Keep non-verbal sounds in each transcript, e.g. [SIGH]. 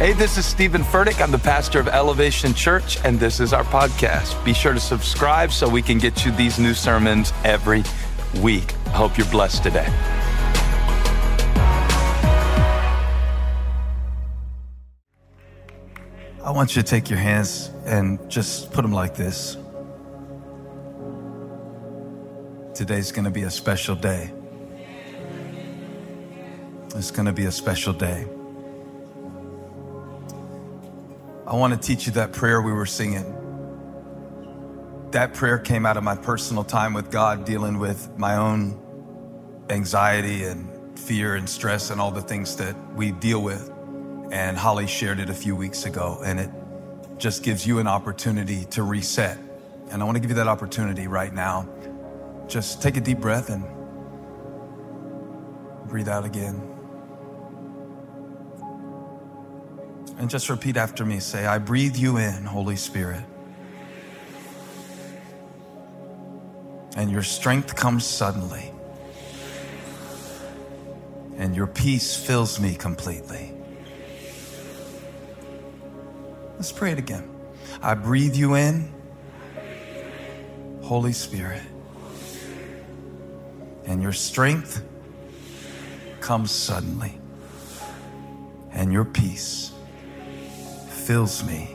Hey, this is Steven Furtick. I'm the pastor of Elevation Church, and this is our podcast. Be sure to subscribe so we can get you these new sermons every week. I hope you're blessed today. I want you to take your hands and just put them like this. Today's going to be a special day. It's going to be a special day. I want to teach you that prayer we were singing. That prayer came out of my personal time with God, dealing with my own anxiety and fear and stress and all the things that we deal with. And Holly shared it a few weeks ago, and it just gives you an opportunity to reset. And I want to give you that opportunity right now. Just take a deep breath and breathe out again. And just repeat after me. Say, I breathe you in, Holy Spirit. And your strength comes suddenly. And your peace fills me completely. Let's pray it again. I breathe you in, Holy Spirit. And your strength comes suddenly. And your peace fills me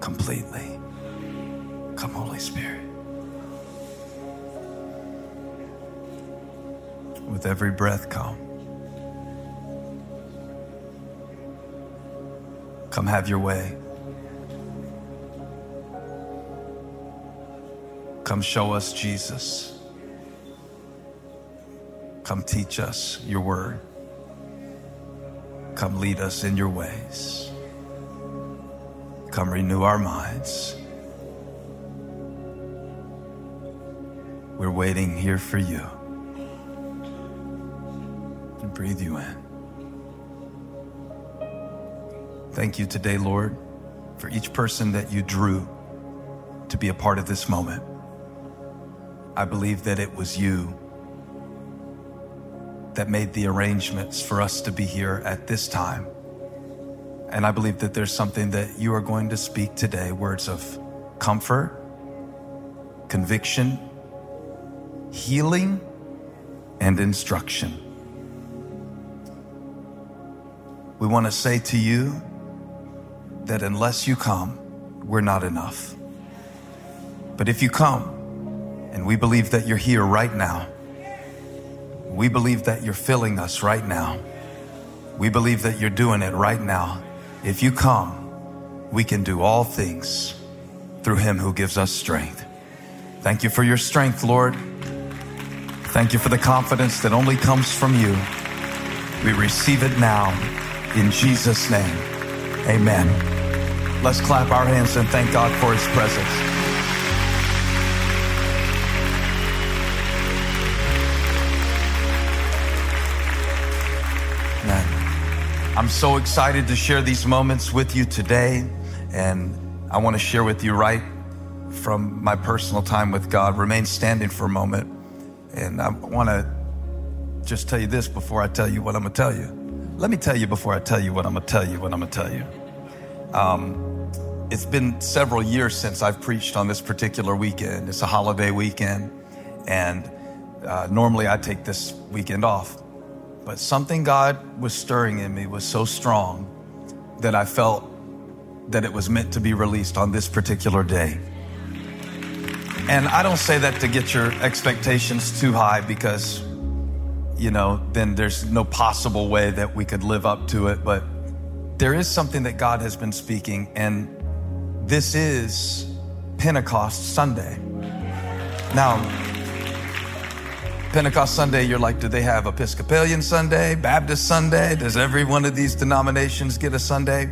completely. Come, Holy Spirit. With every breath, come. Come have your way. Come show us Jesus. Come teach us your word. Come lead us in your ways. Come renew our minds. We're waiting here for you And breathe you in. Thank you today, Lord, for each person that you drew to be a part of this moment. I believe that it was you that made the arrangements for us to be here at this time. And I believe that there's something that you are going to speak today words of comfort, conviction, healing, and instruction. We want to say to you that unless you come, we're not enough. But if you come, and we believe that you're here right now, we believe that you're filling us right now. We believe that you're doing it right now. If you come, we can do all things through him who gives us strength. Thank you for your strength, Lord. Thank you for the confidence that only comes from you. We receive it now in Jesus' name. Amen. Let's clap our hands and thank God for his presence. I'm so excited to share these moments with you today. And I want to share with you right from my personal time with God. Remain standing for a moment. And I want to just tell you this before I tell you what I'm going to tell you. Let me tell you before I tell you what I'm going to tell you what I'm going to tell you. Um, it's been several years since I've preached on this particular weekend. It's a holiday weekend. And uh, normally I take this weekend off. But something God was stirring in me was so strong that I felt that it was meant to be released on this particular day. And I don't say that to get your expectations too high because, you know, then there's no possible way that we could live up to it. But there is something that God has been speaking, and this is Pentecost Sunday. Now, Pentecost Sunday, you're like, do they have Episcopalian Sunday, Baptist Sunday? Does every one of these denominations get a Sunday?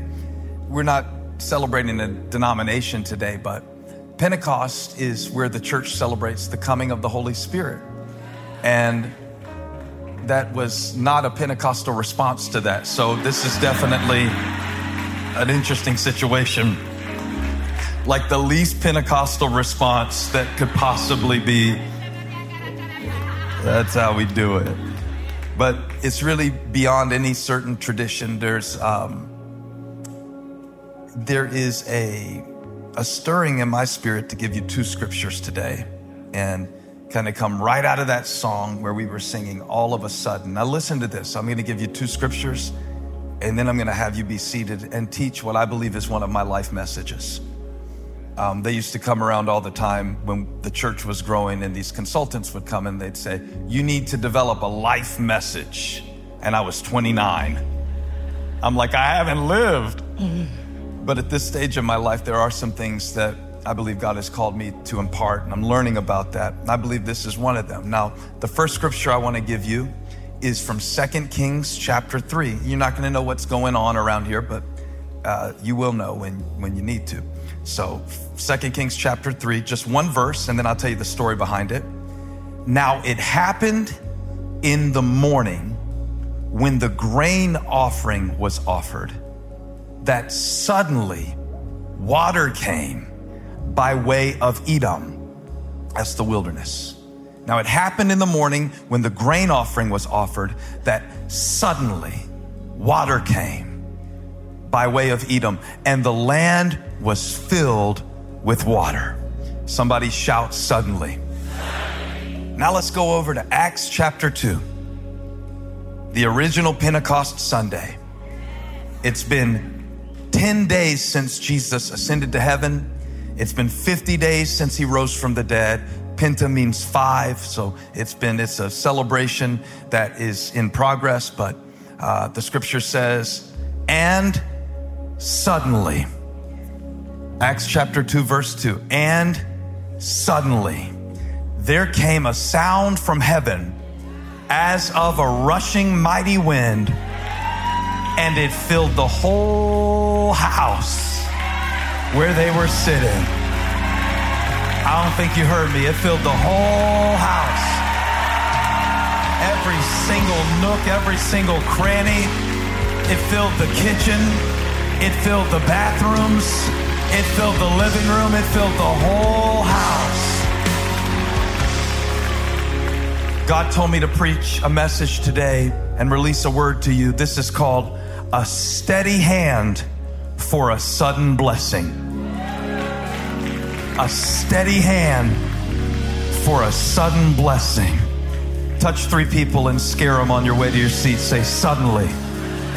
We're not celebrating a denomination today, but Pentecost is where the church celebrates the coming of the Holy Spirit. And that was not a Pentecostal response to that. So this is definitely an interesting situation. Like the least Pentecostal response that could possibly be. That's how we do it. But it's really beyond any certain tradition. There's, um, there is a a stirring in my spirit to give you two scriptures today and kind of come right out of that song where we were singing all of a sudden. Now, listen to this. I'm going to give you two scriptures and then I'm going to have you be seated and teach what I believe is one of my life messages. Um, they used to come around all the time when the church was growing, and these consultants would come and they'd say, You need to develop a life message. And I was 29. I'm like, I haven't lived. But at this stage of my life, there are some things that I believe God has called me to impart, and I'm learning about that. And I believe this is one of them. Now, the first scripture I want to give you is from 2 Kings chapter 3. You're not going to know what's going on around here, but uh, you will know when, when you need to. So, 2 Kings chapter 3, just one verse, and then I'll tell you the story behind it. Now, it happened in the morning when the grain offering was offered that suddenly water came by way of Edom. That's the wilderness. Now it happened in the morning when the grain offering was offered that suddenly water came by way of Edom and the land was filled with water. Somebody shout suddenly. Now let's go over to Acts chapter 2, the original Pentecost Sunday. It's been 10 days since Jesus ascended to heaven. It's been 50 days since he rose from the dead. Penta means five, so it's been it's a celebration that is in progress. But uh, the scripture says, and suddenly, Acts chapter two, verse two, and suddenly there came a sound from heaven as of a rushing mighty wind and it filled the whole house where they were sitting. I don't think you heard me. It filled the whole house. Every single nook, every single cranny. It filled the kitchen. It filled the bathrooms. It filled the living room. It filled the whole house. God told me to preach a message today and release a word to you. This is called a steady hand for a sudden blessing. A steady hand for a sudden blessing. Touch three people and scare them on your way to your seat. Say, suddenly.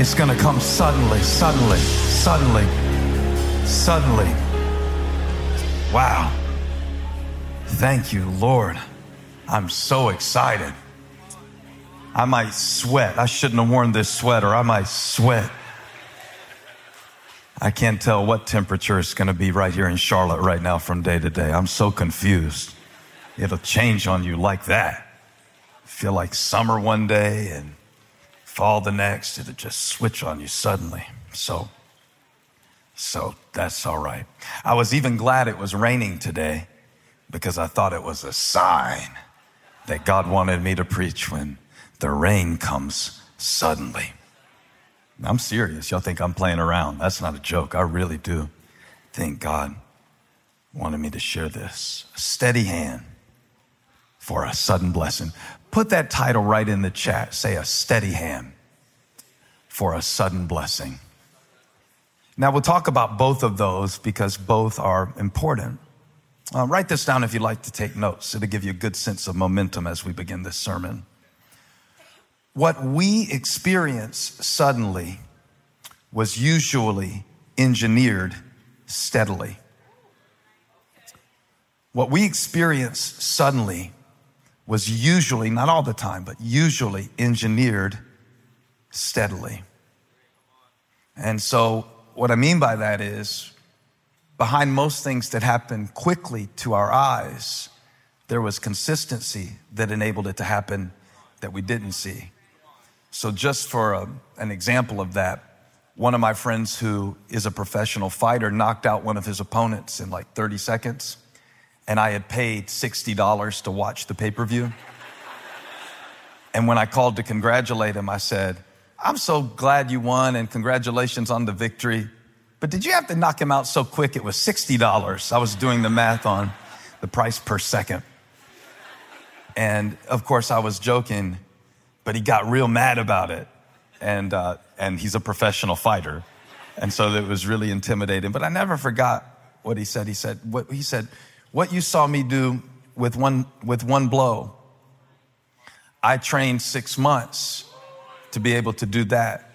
It's going to come suddenly, suddenly, suddenly, suddenly. Wow. Thank you, Lord. I'm so excited. I might sweat. I shouldn't have worn this sweater. I might sweat. I can't tell what temperature it's going to be right here in Charlotte right now from day to day. I'm so confused. It'll change on you like that. Feel like summer one day and fall the next. It'll just switch on you suddenly. So So that's all right. I was even glad it was raining today because I thought it was a sign that God wanted me to preach when the rain comes suddenly. I'm serious. Y'all think I'm playing around. That's not a joke. I really do think God wanted me to share this. A steady hand for a sudden blessing. Put that title right in the chat. Say a steady hand for a sudden blessing. Now, we'll talk about both of those because both are important. Uh, write this down if you'd like to take notes. It'll give you a good sense of momentum as we begin this sermon. What we experience suddenly was usually engineered steadily. What we experience suddenly was usually, not all the time, but usually engineered steadily. And so, what I mean by that is, behind most things that happen quickly to our eyes, there was consistency that enabled it to happen that we didn't see. So, just for a, an example of that, one of my friends who is a professional fighter knocked out one of his opponents in like 30 seconds, and I had paid $60 to watch the pay per view. And when I called to congratulate him, I said, I'm so glad you won and congratulations on the victory. But did you have to knock him out so quick? It was $60. I was doing the math on the price per second. And of course, I was joking, but he got real mad about it. And, uh, and he's a professional fighter. And so it was really intimidating. But I never forgot what he said. He said, what, he said, what you saw me do with one, with one blow, I trained six months to be able to do that.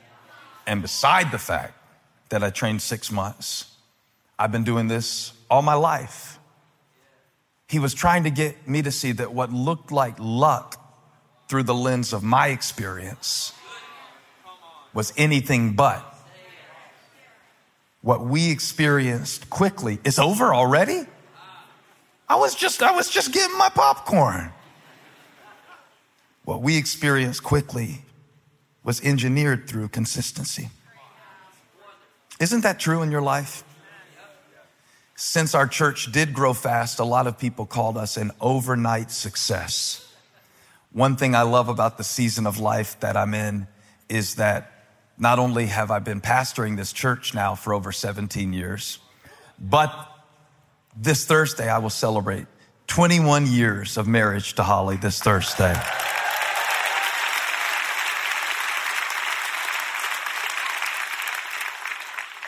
And beside the fact that I trained six months, I've been doing this all my life. He was trying to get me to see that what looked like luck through the lens of my experience was anything but. What we experienced quickly is over already. I was just, I was just getting my popcorn. What we experienced quickly was engineered through consistency. Isn't that true in your life? Since our church did grow fast, a lot of people called us an overnight success. One thing I love about the season of life that I'm in is that not only have I been pastoring this church now for over 17 years, but this Thursday I will celebrate 21 years of marriage to Holly this Thursday.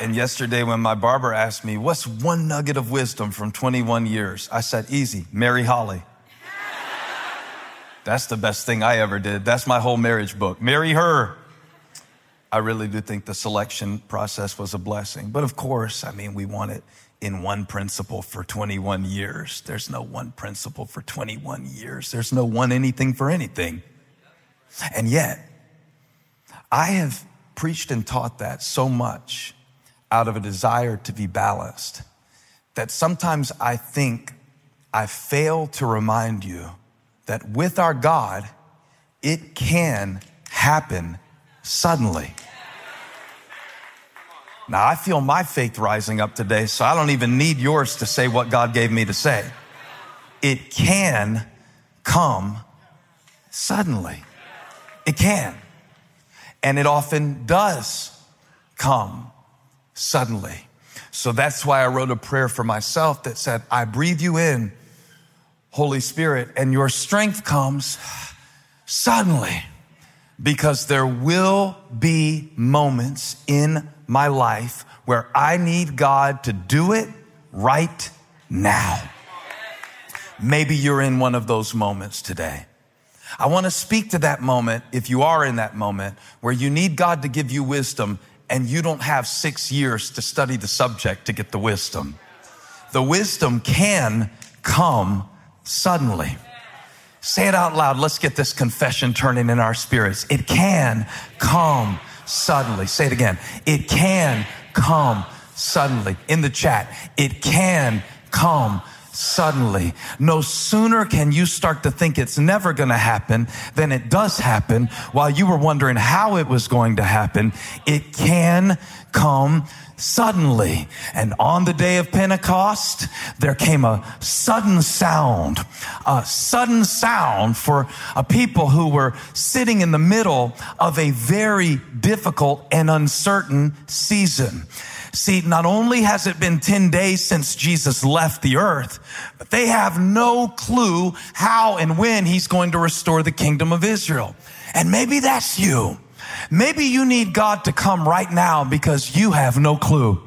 And yesterday, when my barber asked me, What's one nugget of wisdom from 21 years? I said, Easy, marry Holly. That's the best thing I ever did. That's my whole marriage book. Marry her. I really do think the selection process was a blessing. But of course, I mean, we want it in one principle for 21 years. There's no one principle for 21 years. There's no one anything for anything. And yet, I have preached and taught that so much out of a desire to be balanced that sometimes I think I fail to remind you that with our God, it can happen suddenly. Now, I feel my faith rising up today, so I don't even need yours to say what God gave me to say. It can come suddenly. It can. And it often does come suddenly. So that's why I wrote a prayer for myself that said, I breathe you in, Holy Spirit, and your strength comes suddenly because there will be moments in my life where I need God to do it right now. Maybe you're in one of those moments today. I want to speak to that moment, if you are in that moment, where you need God to give you wisdom and you don't have six years to study the subject to get the wisdom. The wisdom can come suddenly. Say it out loud. Let's get this confession turning in our spirits. It can come suddenly. Say it again. It can come suddenly. In the chat, it can come suddenly. No sooner can you start to think it's never going to happen than it does happen while you were wondering how it was going to happen. It can come suddenly. And on the day of Pentecost, there came a sudden sound, a sudden sound for a people who were sitting in the middle of a very difficult and uncertain season. See, not only has it been 10 days since Jesus left the earth, but they have no clue how and when he's going to restore the kingdom of Israel. And maybe that's you. Maybe you need God to come right now because you have no clue.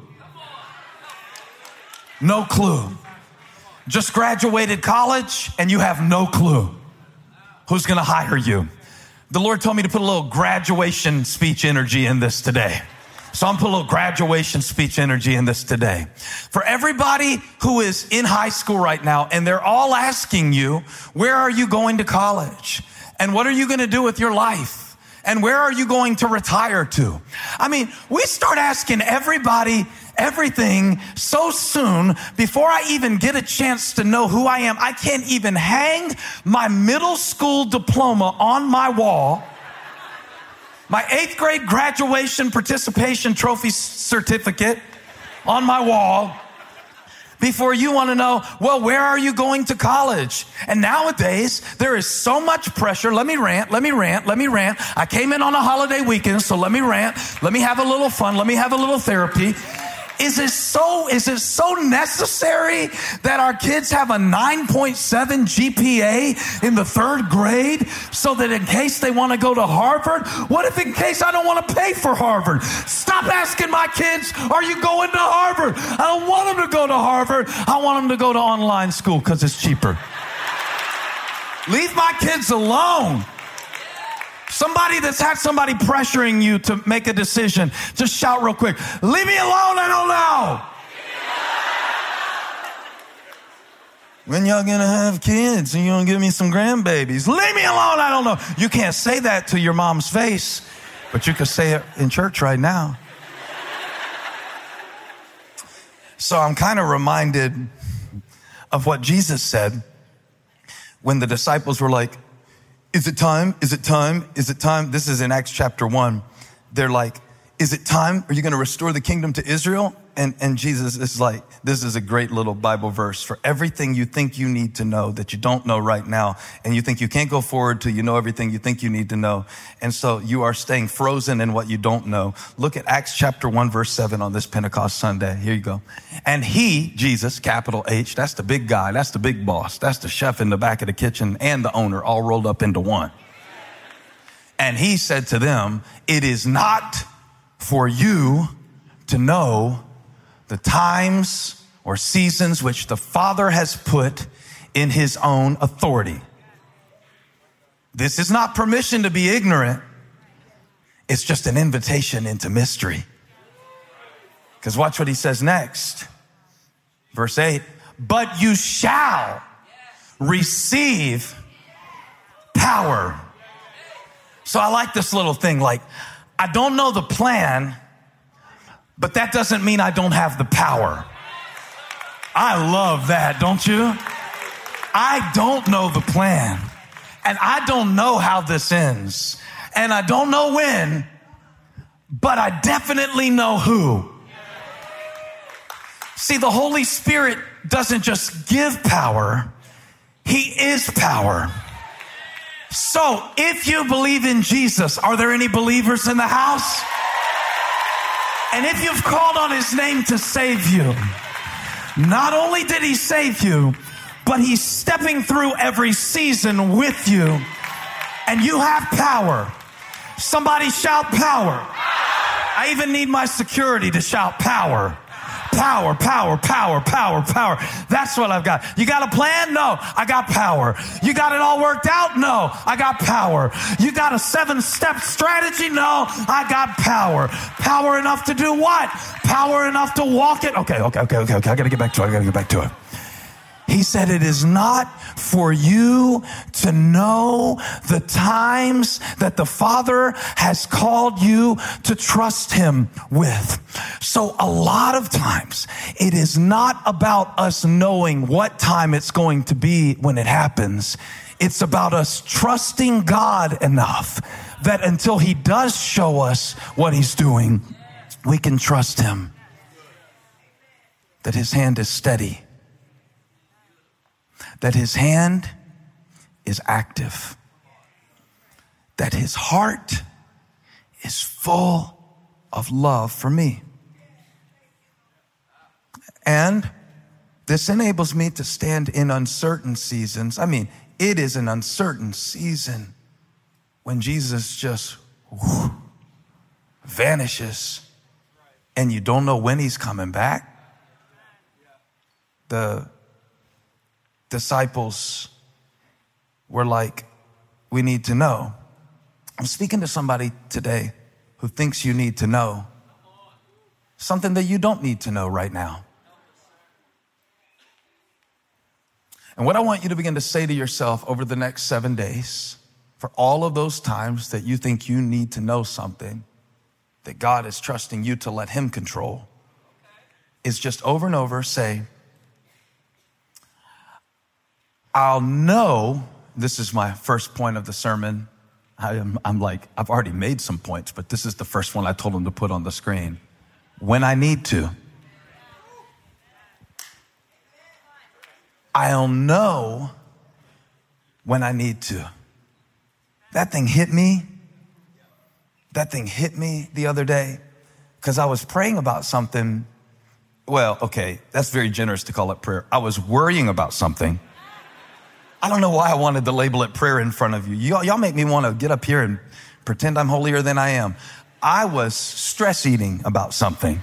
No clue. Just graduated college and you have no clue who's going to hire you. The Lord told me to put a little graduation speech energy in this today. So I'm put a little graduation speech energy in this today. For everybody who is in high school right now and they're all asking you, where are you going to college? And what are you going to do with your life? And where are you going to retire to? I mean, we start asking everybody everything so soon before I even get a chance to know who I am. I can't even hang my middle school diploma on my wall. My eighth grade graduation participation trophy certificate on my wall before you want to know, well, where are you going to college? And nowadays, there is so much pressure. Let me rant, let me rant, let me rant. I came in on a holiday weekend, so let me rant. Let me have a little fun. Let me have a little therapy. Is it so, is it so necessary that our kids have a 9.7 GPA in the third grade so that in case they want to go to Harvard? What if in case I don't want to pay for Harvard? Stop asking my kids, are you going to Harvard? I don't want them to go to Harvard. I want them to go to online school because it's cheaper. Leave my kids alone. Somebody that's had somebody pressuring you to make a decision, just shout real quick, leave me alone, I don't know. When y'all gonna have kids and you gonna give me some grandbabies? Leave me alone, I don't know. You can't say that to your mom's face, but you can say it in church right now. So I'm kind of reminded of what Jesus said when the disciples were like, is it time? Is it time? Is it time? This is in Acts chapter one. They're like, is it time? Are you going to restore the kingdom to Israel? And, and Jesus is like, this is a great little Bible verse for everything you think you need to know that you don't know right now. And you think you can't go forward till you know everything you think you need to know. And so you are staying frozen in what you don't know. Look at Acts chapter 1 verse 7 on this Pentecost Sunday. Here you go. And he, Jesus, capital H, that's the big guy. That's the big boss. That's the chef in the back of the kitchen and the owner all rolled up into one. And he said to them, it is not for you to know the times or seasons which the Father has put in his own authority. This is not permission to be ignorant. It's just an invitation into mystery. Because watch what he says next. Verse 8, but you shall receive power. So I like this little thing like, I don't know the plan, but that doesn't mean I don't have the power. I love that, don't you? I don't know the plan, and I don't know how this ends, and I don't know when, but I definitely know who. See, the Holy Spirit doesn't just give power, He is power. So, if you believe in Jesus, are there any believers in the house? And if you've called on his name to save you, not only did he save you, but he's stepping through every season with you. And you have power. Somebody shout power. I even need my security to shout power. Power, power, power, power, power. That's what I've got. You got a plan? No, I got power. You got it all worked out? No, I got power. You got a seven step strategy? No, I got power. Power enough to do what? Power enough to walk it? Okay, okay, okay, okay, okay. I gotta get back to it. I gotta get back to it. He said, It is not for you to know the times that the Father has called you to trust Him with. So, a lot of times, it is not about us knowing what time it's going to be when it happens. It's about us trusting God enough that until He does show us what He's doing, we can trust Him. That His hand is steady that his hand is active, that his heart is full of love for me. And this enables me to stand in uncertain seasons. I mean, it is an uncertain season when Jesus just whoo, vanishes and you don't know when he's coming back. The disciples were like, we need to know. I'm speaking to somebody today who thinks you need to know something that you don't need to know right now. And what I want you to begin to say to yourself over the next seven days, for all of those times that you think you need to know something that God is trusting you to let Him control, is just over and over say, I'll know, this is my first point of the sermon. I am, I'm like, I've already made some points, but this is the first one I told him to put on the screen. When I need to. I'll know when I need to. That thing hit me. That thing hit me the other day because I was praying about something. Well, okay, that's very generous to call it prayer. I was worrying about something I don't know why I wanted to label it prayer in front of you. Y'all, y'all make me want to get up here and pretend I'm holier than I am. I was stress eating about something.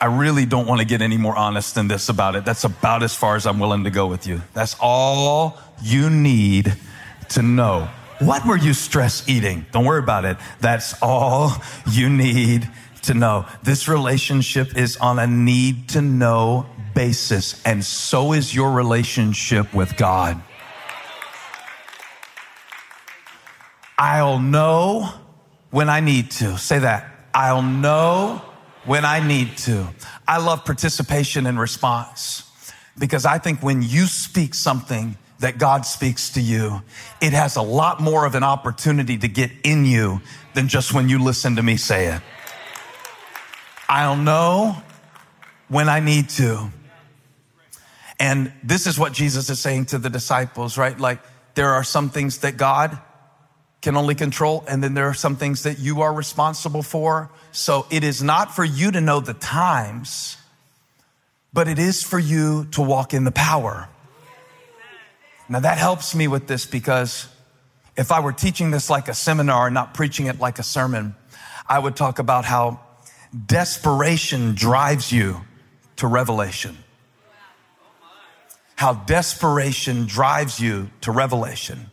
I really don't want to get any more honest than this about it. That's about as far as I'm willing to go with you. That's all you need to know. What were you stress eating? Don't worry about it. That's all you need to know. This relationship is on a need to know basis, and so is your relationship with God. I'll know when I need to. Say that. I'll know when I need to. I love participation and response because I think when you speak something that God speaks to you, it has a lot more of an opportunity to get in you than just when you listen to me say it. I'll know when I need to. And this is what Jesus is saying to the disciples, right? Like there are some things that God can only control, and then there are some things that you are responsible for. So it is not for you to know the times, but it is for you to walk in the power. Now that helps me with this because if I were teaching this like a seminar, not preaching it like a sermon, I would talk about how desperation drives you to revelation how desperation drives you to revelation.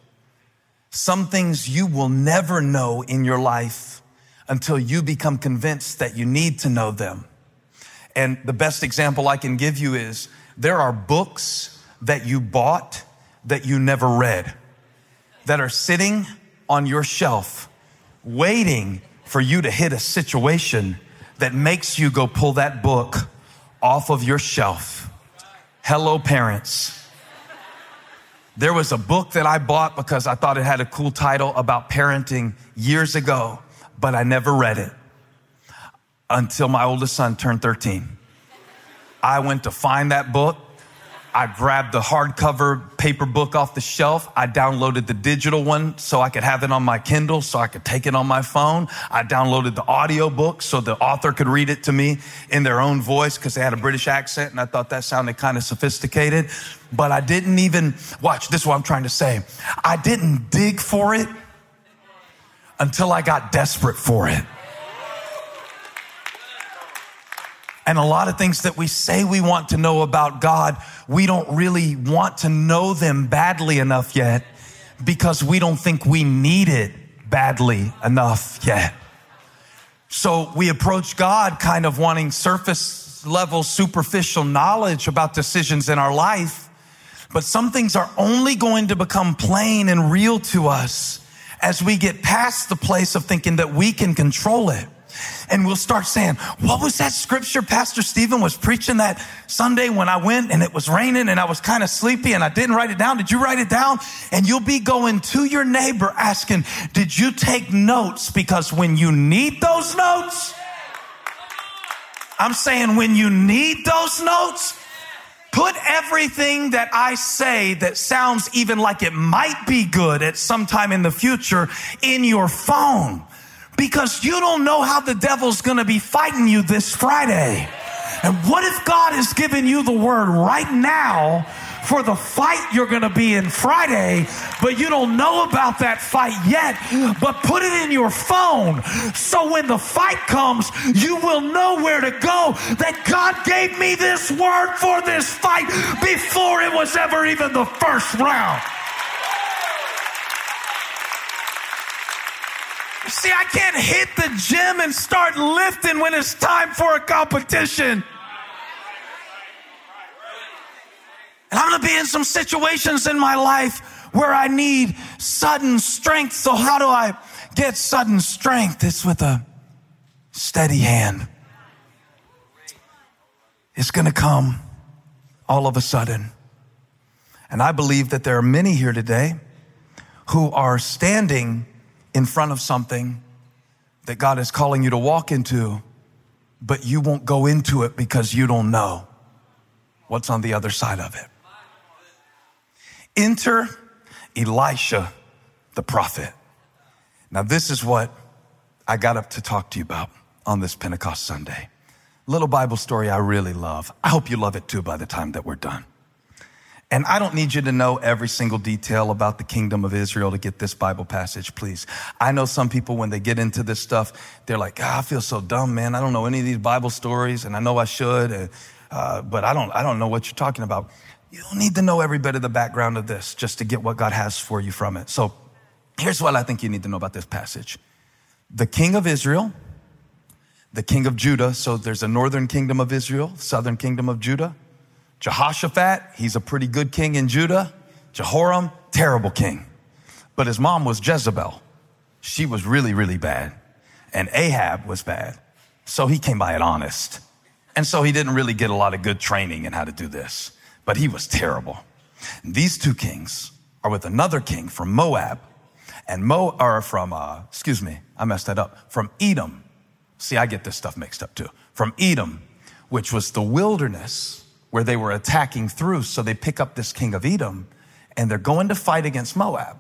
Some things you will never know in your life until you become convinced that you need to know them. And the best example I can give you is there are books that you bought that you never read that are sitting on your shelf waiting for you to hit a situation that makes you go pull that book off of your shelf Hello, parents. There was a book that I bought because I thought it had a cool title about parenting years ago, but I never read it until my oldest son turned 13. I went to find that book I grabbed the hardcover paper book off the shelf. I downloaded the digital one so I could have it on my Kindle so I could take it on my phone. I downloaded the audio book so the author could read it to me in their own voice because they had a British accent and I thought that sounded kind of sophisticated. But I didn't even, watch, this is what I'm trying to say. I didn't dig for it until I got desperate for it. And a lot of things that we say we want to know about God, we don't really want to know them badly enough yet because we don't think we need it badly enough yet. So we approach God kind of wanting surface level, superficial knowledge about decisions in our life. But some things are only going to become plain and real to us as we get past the place of thinking that we can control it. And we'll start saying, what was that scripture Pastor Steven was preaching that Sunday when I went and it was raining and I was kind of sleepy and I didn't write it down? Did you write it down? And you'll be going to your neighbor asking, did you take notes? Because when you need those notes, I'm saying when you need those notes, Put everything that I say that sounds even like it might be good at some time in the future in your phone because you don't know how the devil's going to be fighting you this Friday. And what if God has given you the word right now for the fight you're going to be in Friday, but you don't know about that fight yet. But put it in your phone so when the fight comes, you will know where to go. That God gave me this word for this fight before it was ever even the first round. See, I can't hit the gym and start lifting when it's time for a competition. And I'm going to be in some situations in my life where I need sudden strength. So how do I get sudden strength? It's with a steady hand. It's going to come all of a sudden. And I believe that there are many here today who are standing in front of something that God is calling you to walk into, but you won't go into it because you don't know what's on the other side of it. Enter Elisha, the prophet. Now, this is what I got up to talk to you about on this Pentecost Sunday. Little Bible story I really love. I hope you love it too by the time that we're done. And I don't need you to know every single detail about the kingdom of Israel to get this Bible passage, please. I know some people, when they get into this stuff, they're like, oh, I feel so dumb, man. I don't know any of these Bible stories, and I know I should, uh, but I don't, I don't know what you're talking about. You don't need to know every bit of the background of this just to get what God has for you from it. So here's what I think you need to know about this passage. The king of Israel, the king of Judah. So there's a northern kingdom of Israel, southern kingdom of Judah. Jehoshaphat, he's a pretty good king in Judah. Jehoram, terrible king. But his mom was Jezebel. She was really, really bad. And Ahab was bad. So he came by it honest. And so he didn't really get a lot of good training in how to do this but he was terrible. These two kings are with another king from Moab and Mo, or from, uh, excuse me, I messed that up, from Edom. See, I get this stuff mixed up too. From Edom, which was the wilderness where they were attacking through. So they pick up this king of Edom and they're going to fight against Moab.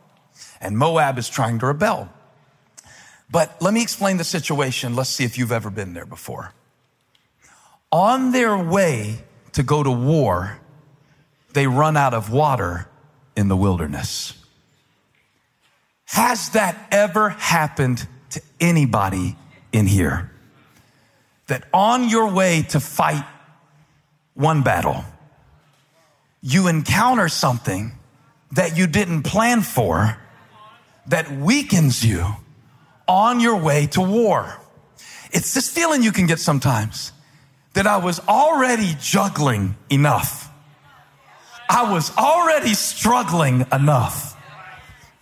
And Moab is trying to rebel. But let me explain the situation. Let's see if you've ever been there before. On their way to go to war, they run out of water in the wilderness. Has that ever happened to anybody in here? That on your way to fight one battle, you encounter something that you didn't plan for that weakens you on your way to war. It's this feeling you can get sometimes that I was already juggling enough I was already struggling enough.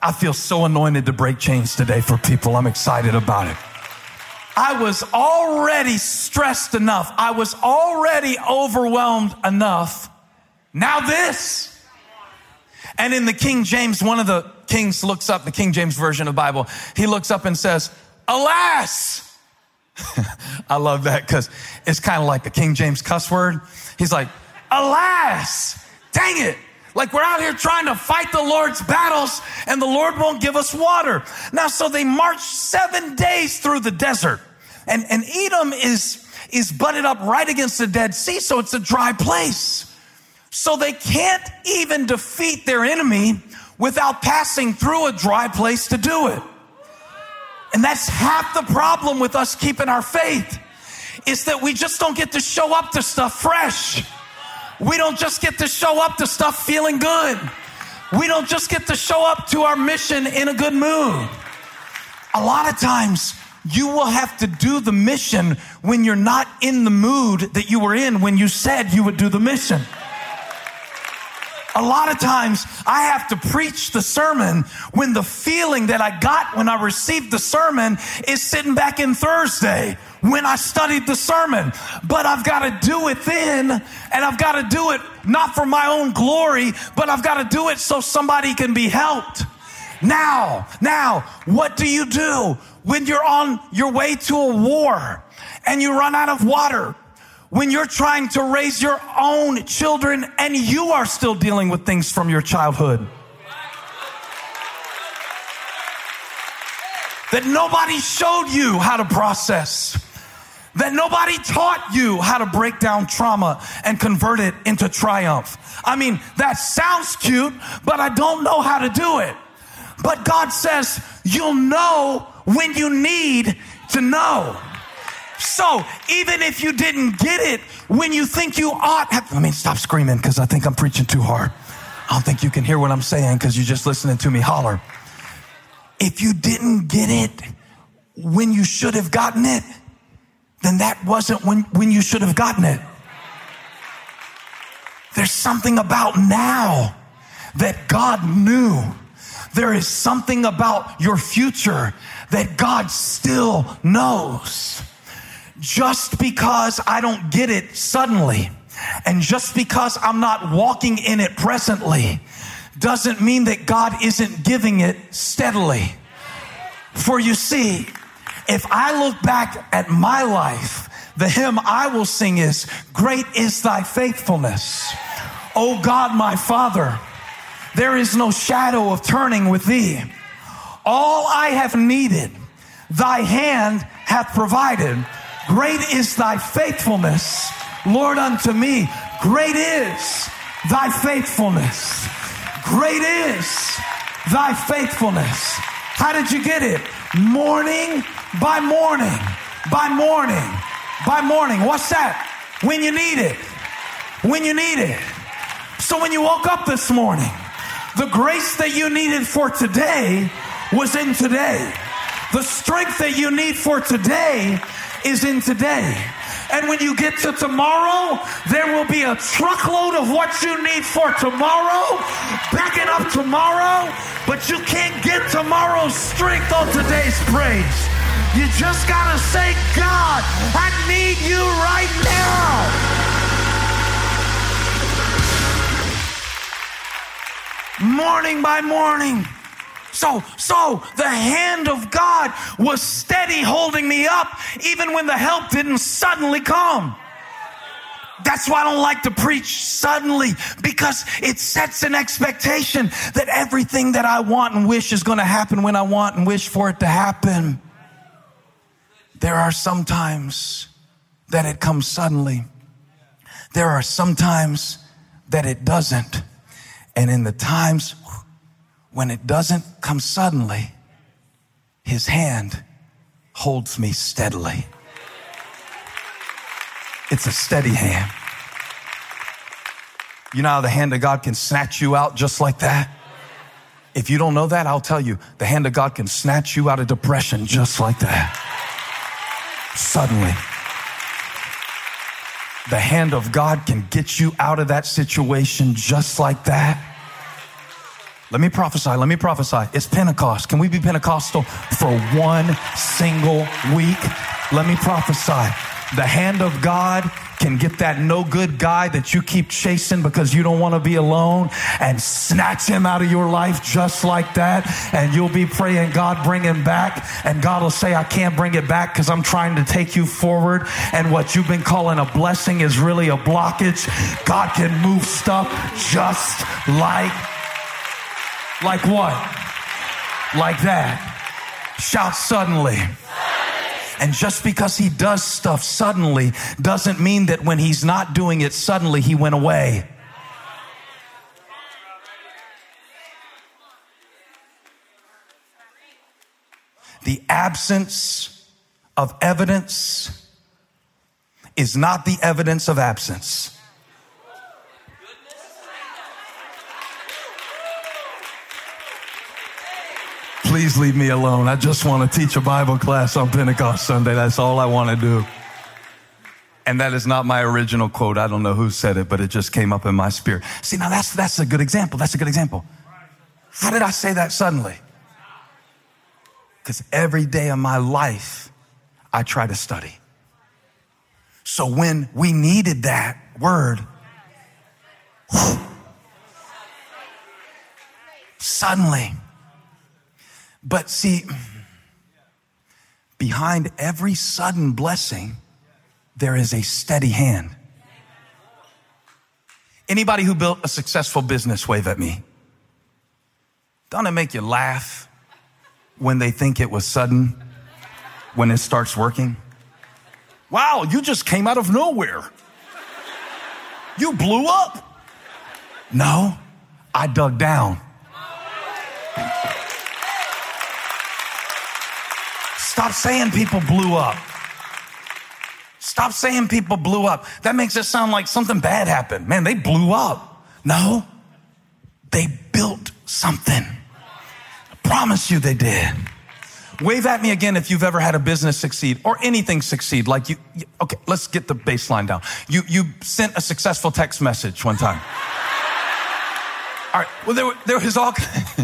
I feel so anointed to break chains today for people. I'm excited about it. I was already stressed enough. I was already overwhelmed enough. Now this. And in the King James, one of the kings looks up, the King James version of the Bible, he looks up and says, Alas. [LAUGHS] I love that because it's kind of like the King James cuss word. He's like, Alas. Dang it. Like we're out here trying to fight the Lord's battles and the Lord won't give us water. Now, so they march seven days through the desert and, and Edom is, is butted up right against the Dead Sea. So it's a dry place. So they can't even defeat their enemy without passing through a dry place to do it. And that's half the problem with us keeping our faith is that we just don't get to show up to stuff fresh. We don't just get to show up to stuff feeling good. We don't just get to show up to our mission in a good mood. A lot of times you will have to do the mission when you're not in the mood that you were in when you said you would do the mission. A lot of times I have to preach the sermon when the feeling that I got when I received the sermon is sitting back in Thursday when I studied the sermon. But I've got to do it then, and I've got to do it not for my own glory, but I've got to do it so somebody can be helped. Now, now, what do you do when you're on your way to a war and you run out of water? When you're trying to raise your own children and you are still dealing with things from your childhood? That nobody showed you how to process that nobody taught you how to break down trauma and convert it into triumph. I mean, that sounds cute, but I don't know how to do it. But God says you'll know when you need to know. So even if you didn't get it when you think you ought, have, I mean, stop screaming because I think I'm preaching too hard. I don't think you can hear what I'm saying because you're just listening to me holler. If you didn't get it when you should have gotten it, then that wasn't when, when you should have gotten it. There's something about now that God knew. There is something about your future that God still knows. Just because I don't get it suddenly, and just because I'm not walking in it presently, doesn't mean that God isn't giving it steadily. For you see, if I look back at my life, the hymn I will sing is, Great is thy faithfulness. O God, my Father, there is no shadow of turning with thee. All I have needed, thy hand hath provided. Great is thy faithfulness, Lord, unto me. Great is thy faithfulness. Great is thy faithfulness. How did you get it? Morning by morning, by morning, by morning. What's that? When you need it. When you need it. So when you woke up this morning, the grace that you needed for today was in today. The strength that you need for today is in today. And when you get to tomorrow, there will be a truckload of what you need for tomorrow, backing up tomorrow, but you can't get tomorrow's strength on today's praise. You just got to say, God, I need you right now. Morning by morning. So, so the hand of God was steady holding me up even when the help didn't suddenly come. That's why I don't like to preach suddenly because it sets an expectation that everything that I want and wish is going to happen when I want and wish for it to happen. There are some times that it comes suddenly. There are some times that it doesn't. And in the times when it doesn't come suddenly, his hand holds me steadily. It's a steady hand. You know how the hand of God can snatch you out just like that? If you don't know that, I'll tell you, the hand of God can snatch you out of depression just like that suddenly. The hand of God can get you out of that situation just like that. Let me prophesy. Let me prophesy. It's Pentecost. Can we be Pentecostal for one single week? Let me prophesy. The hand of God can get that no good guy that you keep chasing because you don't want to be alone and snatch him out of your life just like that. And you'll be praying, God, bring him back. And God will say, I can't bring it back because I'm trying to take you forward. And what you've been calling a blessing is really a blockage. God can move stuff just like, like what? Like that. Shout suddenly. And just because he does stuff suddenly doesn't mean that when he's not doing it suddenly, he went away. The absence of evidence is not the evidence of absence. Please leave me alone. I just want to teach a Bible class on Pentecost Sunday. That's all I want to do. And that is not my original quote. I don't know who said it, but it just came up in my spirit. See, now that's, that's a good example. That's a good example. How did I say that suddenly? Because every day of my life, I try to study. So when we needed that word, whew, suddenly, but see, behind every sudden blessing, there is a steady hand. Anybody who built a successful business, wave at me. Don't it make you laugh when they think it was sudden, when it starts working? Wow, you just came out of nowhere. You blew up. No, I dug down. Stop saying people blew up. Stop saying people blew up. That makes it sound like something bad happened. Man, they blew up. No, they built something. I promise you they did. Wave at me again if you've ever had a business succeed or anything succeed. Like you, okay, let's get the baseline down. You, you sent a successful text message one time. All right, well, there, there was all, [LAUGHS]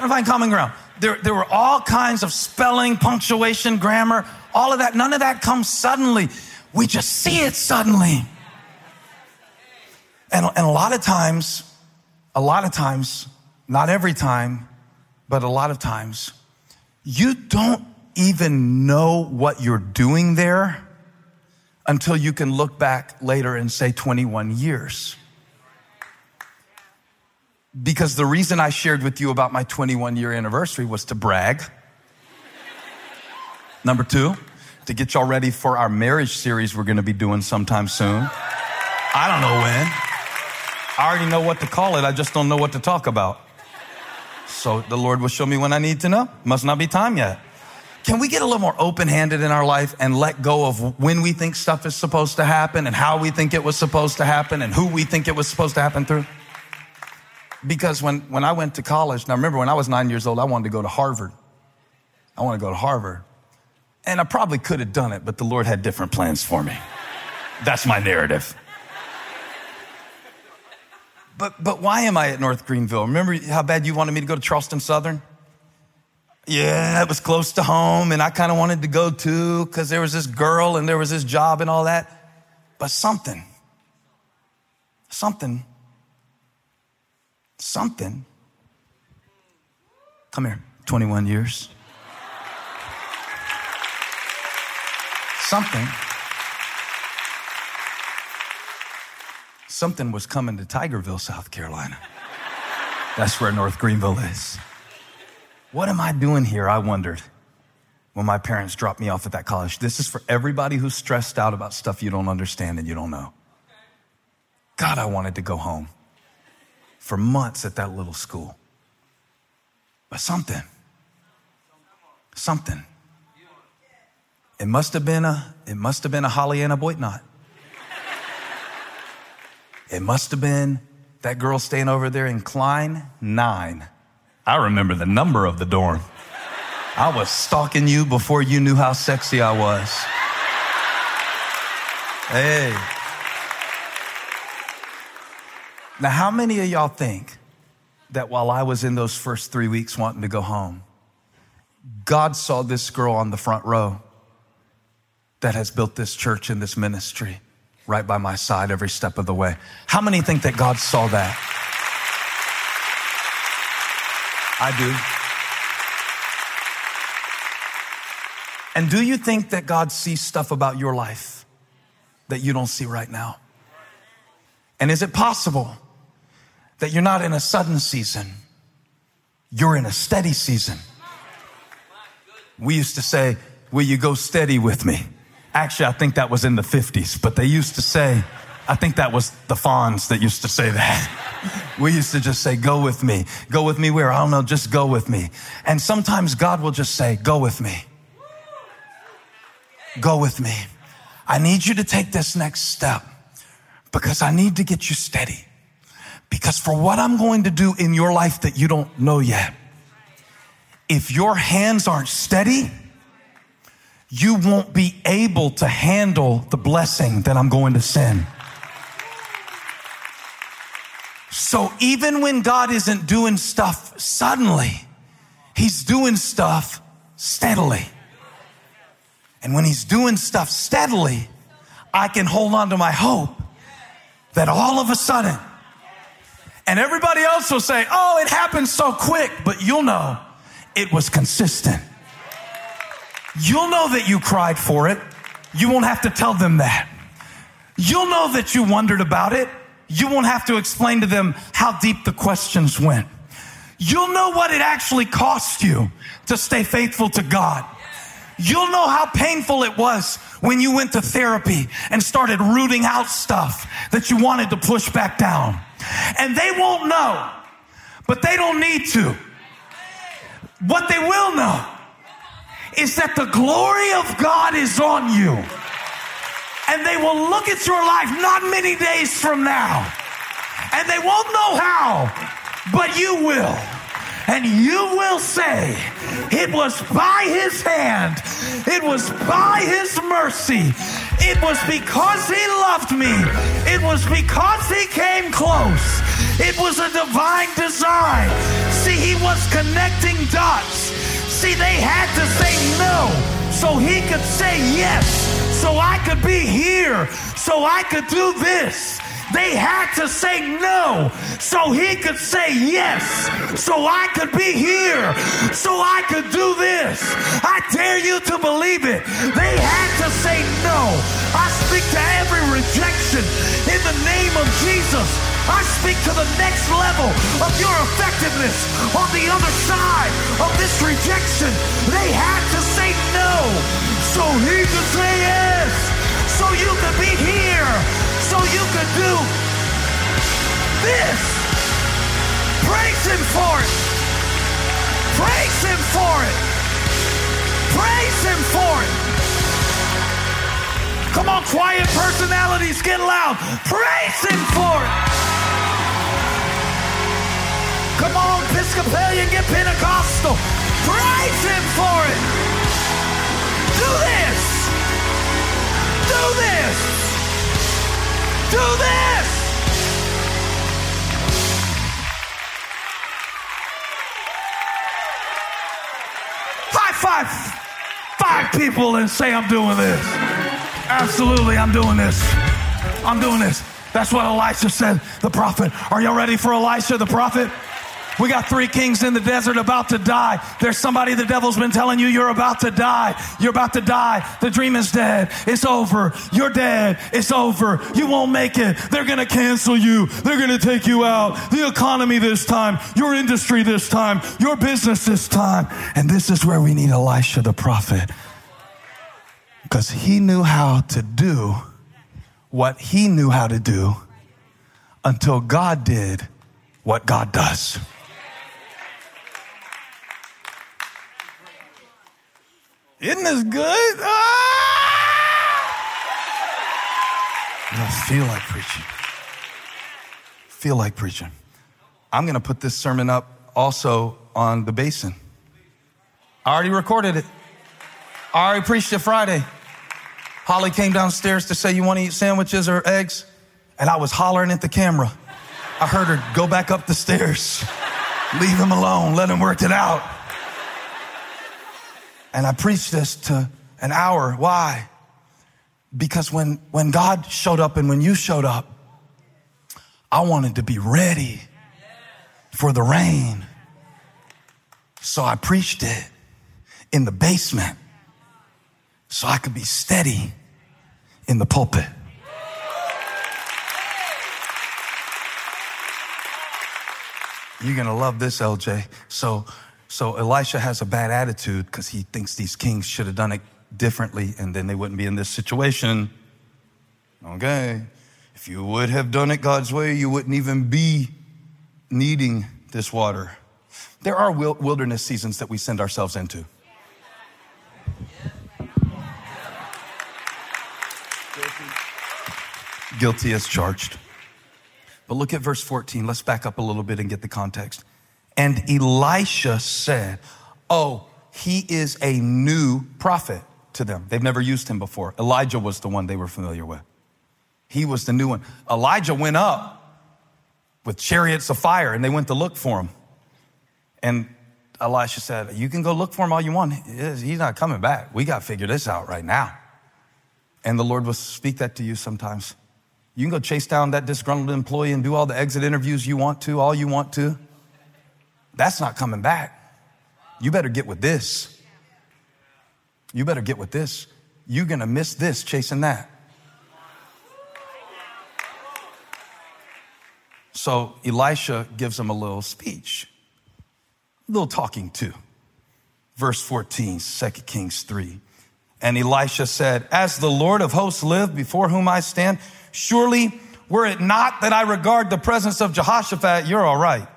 I'm find common ground. There, there were all kinds of spelling, punctuation, grammar, all of that. None of that comes suddenly. We just see it suddenly. And, and a lot of times, a lot of times, not every time, but a lot of times, you don't even know what you're doing there until you can look back later and say 21 years. Because the reason I shared with you about my 21 year anniversary was to brag. Number two, to get y'all ready for our marriage series we're going to be doing sometime soon. I don't know when. I already know what to call it. I just don't know what to talk about. So the Lord will show me when I need to know. Must not be time yet. Can we get a little more open handed in our life and let go of when we think stuff is supposed to happen and how we think it was supposed to happen and who we think it was supposed to happen through? Because when, when I went to college, now remember when I was nine years old, I wanted to go to Harvard. I wanted to go to Harvard. And I probably could have done it, but the Lord had different plans for me. That's my narrative. But, but why am I at North Greenville? Remember how bad you wanted me to go to Charleston Southern? Yeah, it was close to home, and I kind of wanted to go too because there was this girl and there was this job and all that. But something, something something. Come here, 21 years. Something. Something was coming to Tigerville, South Carolina. That's where North Greenville is. What am I doing here? I wondered when my parents dropped me off at that college. This is for everybody who's stressed out about stuff you don't understand and you don't know. God, I wanted to go home for months at that little school. But something, something. It must have been a, it must have been a Holly Ann Boitnot. It must have been that girl staying over there in Klein 9. I remember the number of the dorm. I was stalking you before you knew how sexy I was. Hey. Now, how many of y'all think that while I was in those first three weeks wanting to go home, God saw this girl on the front row that has built this church and this ministry right by my side every step of the way? How many think that God saw that? I do. And do you think that God sees stuff about your life that you don't see right now? And is it possible that you're not in a sudden season, you're in a steady season. We used to say, Will you go steady with me? Actually, I think that was in the 50s, but they used to say, I think that was the Fonz that used to say that. [LAUGHS] we used to just say, Go with me. Go with me where? I don't know, just go with me. And sometimes God will just say, Go with me. Go with me. I need you to take this next step because I need to get you steady Because for what I'm going to do in your life that you don't know yet, if your hands aren't steady, you won't be able to handle the blessing that I'm going to send. So even when God isn't doing stuff suddenly, He's doing stuff steadily. And when He's doing stuff steadily, I can hold on to my hope that all of a sudden, and everybody else will say, oh, it happened so quick, but you'll know it was consistent. You'll know that you cried for it. You won't have to tell them that. You'll know that you wondered about it. You won't have to explain to them how deep the questions went. You'll know what it actually cost you to stay faithful to God. You'll know how painful it was when you went to therapy and started rooting out stuff that you wanted to push back down. And they won't know, but they don't need to. What they will know is that the glory of God is on you. And they will look at your life not many days from now. And they won't know how, but you will and you will say, It was by his hand, it was by his mercy, it was because he loved me, it was because he came close, it was a divine design. See, he was connecting dots. See, they had to say no so he could say yes, so I could be here, so I could do this. They had to say no so he could say yes, so I could be here, so I could do this. I dare you to believe it. They had to say no. I speak to every rejection in the name of Jesus. I speak to the next level of your effectiveness on the other side of this rejection. They had to say no so he could say yes, so you could be here so you could do this. Praise Him for it. Praise Him for it. Praise Him for it. Come on, quiet personalities, get loud. Praise Him for it. Come on, Episcopalian, get Pentecostal. Praise Him for it. Do this. Do this do this. High five five people and say, I'm doing this. Absolutely, I'm doing this. I'm doing this. That's what Elisha said, the prophet. Are y'all ready for Elisha, the prophet? We got three kings in the desert about to die. There's somebody the devil's been telling you you're about to die. You're about to die. The dream is dead. It's over. You're dead. It's over. You won't make it. They're going to cancel you. They're going to take you out. The economy this time. Your industry this time. Your business this time. And this is where we need Elisha the prophet. Because he knew how to do what he knew how to do until God did what God does. Isn't this good? Ah! I feel like preaching. Feel like preaching. I'm going to put this sermon up also on the basin. I already recorded it. I already preached it Friday. Holly came downstairs to say, You want to eat sandwiches or eggs? And I was hollering at the camera. I heard her go back up the stairs. [LAUGHS] Leave him alone. Let him work it out. And I preached this to an hour. Why? Because when, when God showed up and when you showed up, I wanted to be ready for the rain. So I preached it in the basement so I could be steady in the pulpit. You're going to love this, LJ. So so Elisha has a bad attitude because he thinks these kings should have done it differently and then they wouldn't be in this situation. Okay. If you would have done it God's way, you wouldn't even be needing this water. There are wilderness seasons that we send ourselves into. Guilty as charged. But look at verse 14. Let's back up a little bit and get the context. And Elisha said, Oh, he is a new prophet to them. They've never used him before. Elijah was the one they were familiar with. He was the new one. Elijah went up with chariots of fire and they went to look for him. And Elisha said, You can go look for him all you want. He's not coming back. We got to figure this out right now. And the Lord will speak that to you sometimes. You can go chase down that disgruntled employee and do all the exit interviews you want to, all you want to. That's not coming back. You better get with this. You better get with this. You're going to miss this chasing that. So Elisha gives him a little speech, a little talking to. Verse 14, 2 Kings 3. And Elisha said, As the Lord of hosts live before whom I stand, surely were it not that I regard the presence of Jehoshaphat, you're all right.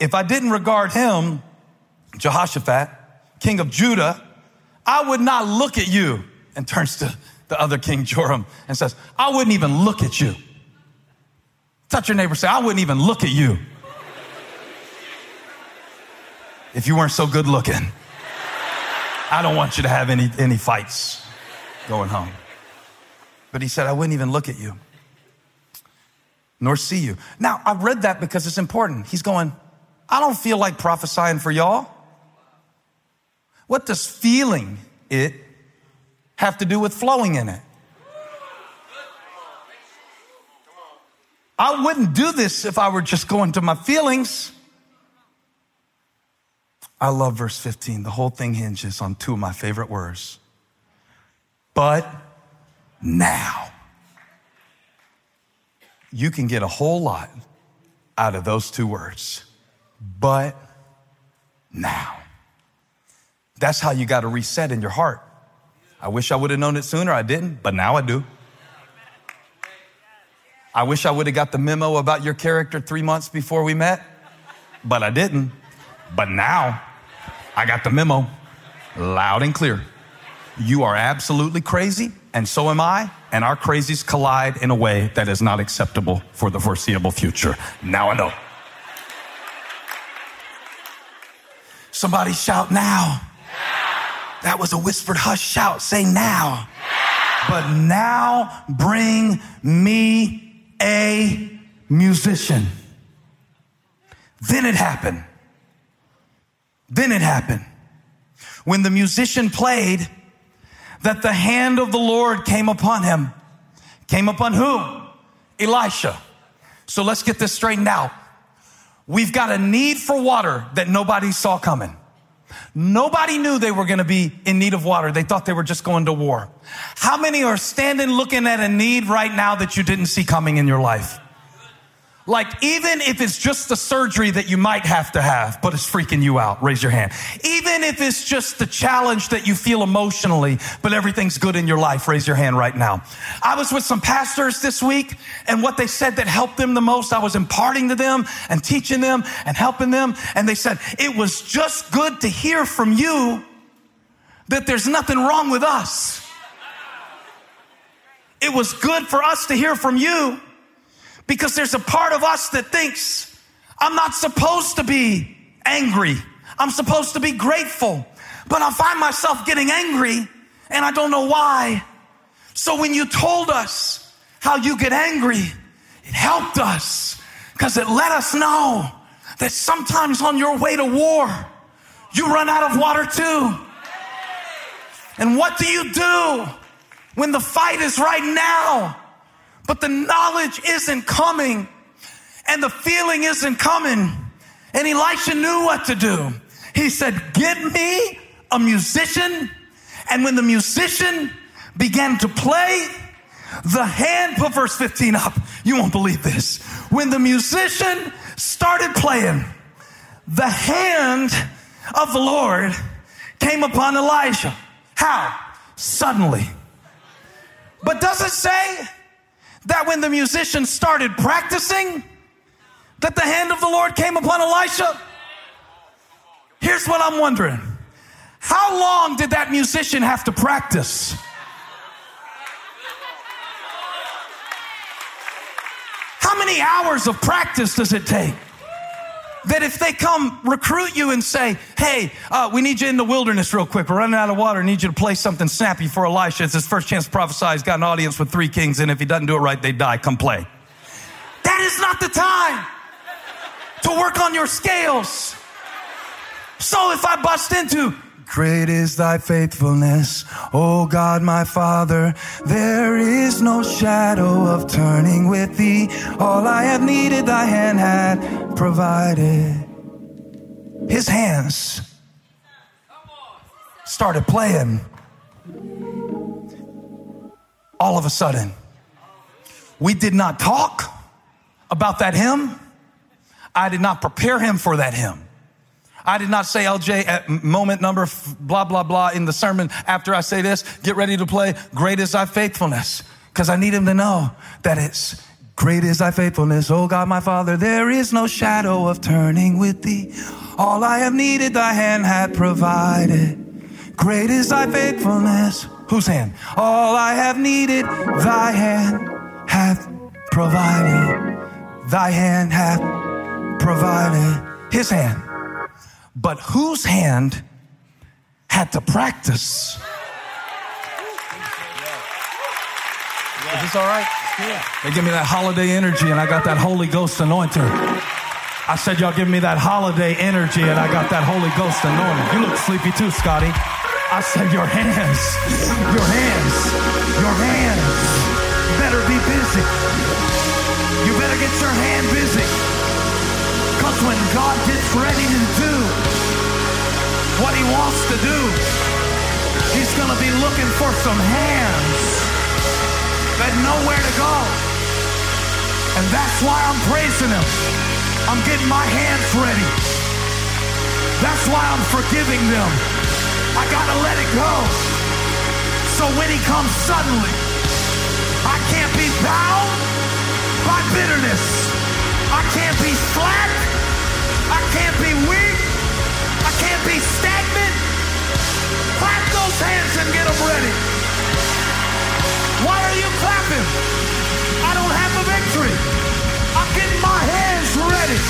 If I didn't regard him, Jehoshaphat, king of Judah, I would not look at you. And turns to the other king, Joram, and says, I wouldn't even look at you. Touch your neighbor, say, I wouldn't even look at you if you weren't so good looking. I don't want you to have any, any fights going home. But he said, I wouldn't even look at you nor see you. Now, I read that because it's important. He's going, I don't feel like prophesying for y'all. What does feeling it have to do with flowing in it? I wouldn't do this if I were just going to my feelings. I love verse 15. The whole thing hinges on two of my favorite words. But now. You can get a whole lot out of those two words. But now. That's how you got to reset in your heart. I wish I would have known it sooner. I didn't, but now I do. I wish I would have got the memo about your character three months before we met, but I didn't. But now I got the memo loud and clear. You are absolutely crazy, and so am I, and our crazies collide in a way that is not acceptable for the foreseeable future. Now I know. Somebody shout now. That was a whispered hush shout. Say now. But now bring me a musician. Then it happened. Then it happened. When the musician played, that the hand of the Lord came upon him. Came upon who? Elisha. So let's get this straightened out. We've got a need for water that nobody saw coming. Nobody knew they were going to be in need of water. They thought they were just going to war. How many are standing looking at a need right now that you didn't see coming in your life? Like, even if it's just the surgery that you might have to have, but it's freaking you out, raise your hand. Even if it's just the challenge that you feel emotionally, but everything's good in your life, raise your hand right now. I was with some pastors this week, and what they said that helped them the most, I was imparting to them and teaching them and helping them, and they said, it was just good to hear from you that there's nothing wrong with us. It was good for us to hear from you because there's a part of us that thinks, I'm not supposed to be angry. I'm supposed to be grateful. But I find myself getting angry and I don't know why. So when you told us how you get angry, it helped us because it let us know that sometimes on your way to war, you run out of water too. And what do you do when the fight is right now? But the knowledge isn't coming and the feeling isn't coming. And Elisha knew what to do. He said, Get me a musician. And when the musician began to play, the hand, put verse 15 up. You won't believe this. When the musician started playing, the hand of the Lord came upon Elijah. How? Suddenly. But does it say that when the musicians started practicing, that the hand of the Lord came upon Elisha? Here's what I'm wondering. How long did that musician have to practice? How How many hours of practice does it take? That if they come recruit you and say, hey, uh, we need you in the wilderness real quick. We're running out of water. I need you to play something snappy for Elisha. It's his first chance to prophesy. He's got an audience with three kings, and if he doesn't do it right, they die. Come play. That is not the time to work on your scales. So if I bust into, Great is thy faithfulness, O God my Father. There is no shadow of turning with thee. All I have needed, thy hand had provided. His hands started playing. All of a sudden, we did not talk about that hymn. I did not prepare him for that hymn. I did not say LJ at moment number blah, blah, blah in the sermon. After I say this, get ready to play Great is thy faithfulness. Cause I need him to know that it's great is thy faithfulness. Oh God, my father, there is no shadow of turning with thee. All I have needed, thy hand hath provided. Great is thy faithfulness. Whose hand? All I have needed, thy hand hath provided. Thy hand hath provided. His hand but whose hand had to practice? Is this all right? Yeah. They give me that holiday energy, and I got that Holy Ghost anointing. I said, Y'all give me that holiday energy, and I got that Holy Ghost anointing. You look sleepy too, Scotty. I said, Your hands, your hands, your hands better be busy. You better get your hand busy. Because when God gets ready to do what he wants to do, he's going to be looking for some hands that know where to go. And that's why I'm praising him. I'm getting my hands ready. That's why I'm forgiving them. I got to let it go. So when he comes suddenly, I can't be bound by bitterness. I can't be slack. I can't be weak. I can't be stagnant. Clap those hands and get them ready. Why are you clapping? I don't have the victory. I'm getting my hands ready.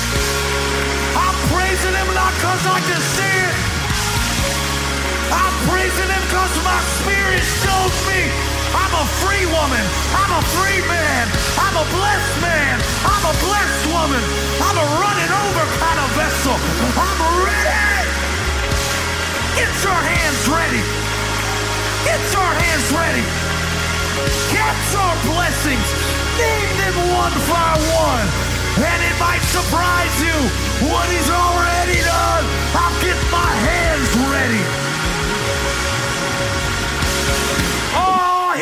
I'm praising him not because I can see it. I'm praising him because my spirit shows me I'm a free woman. I'm a free man. I'm a blessed man. I'm a blessed woman. I'm a running over kind of vessel. I'm ready. Get your hands ready. Get your hands ready. Catch our blessings. Name them one by one. And it might surprise you what he's already done. I'll get my hands ready.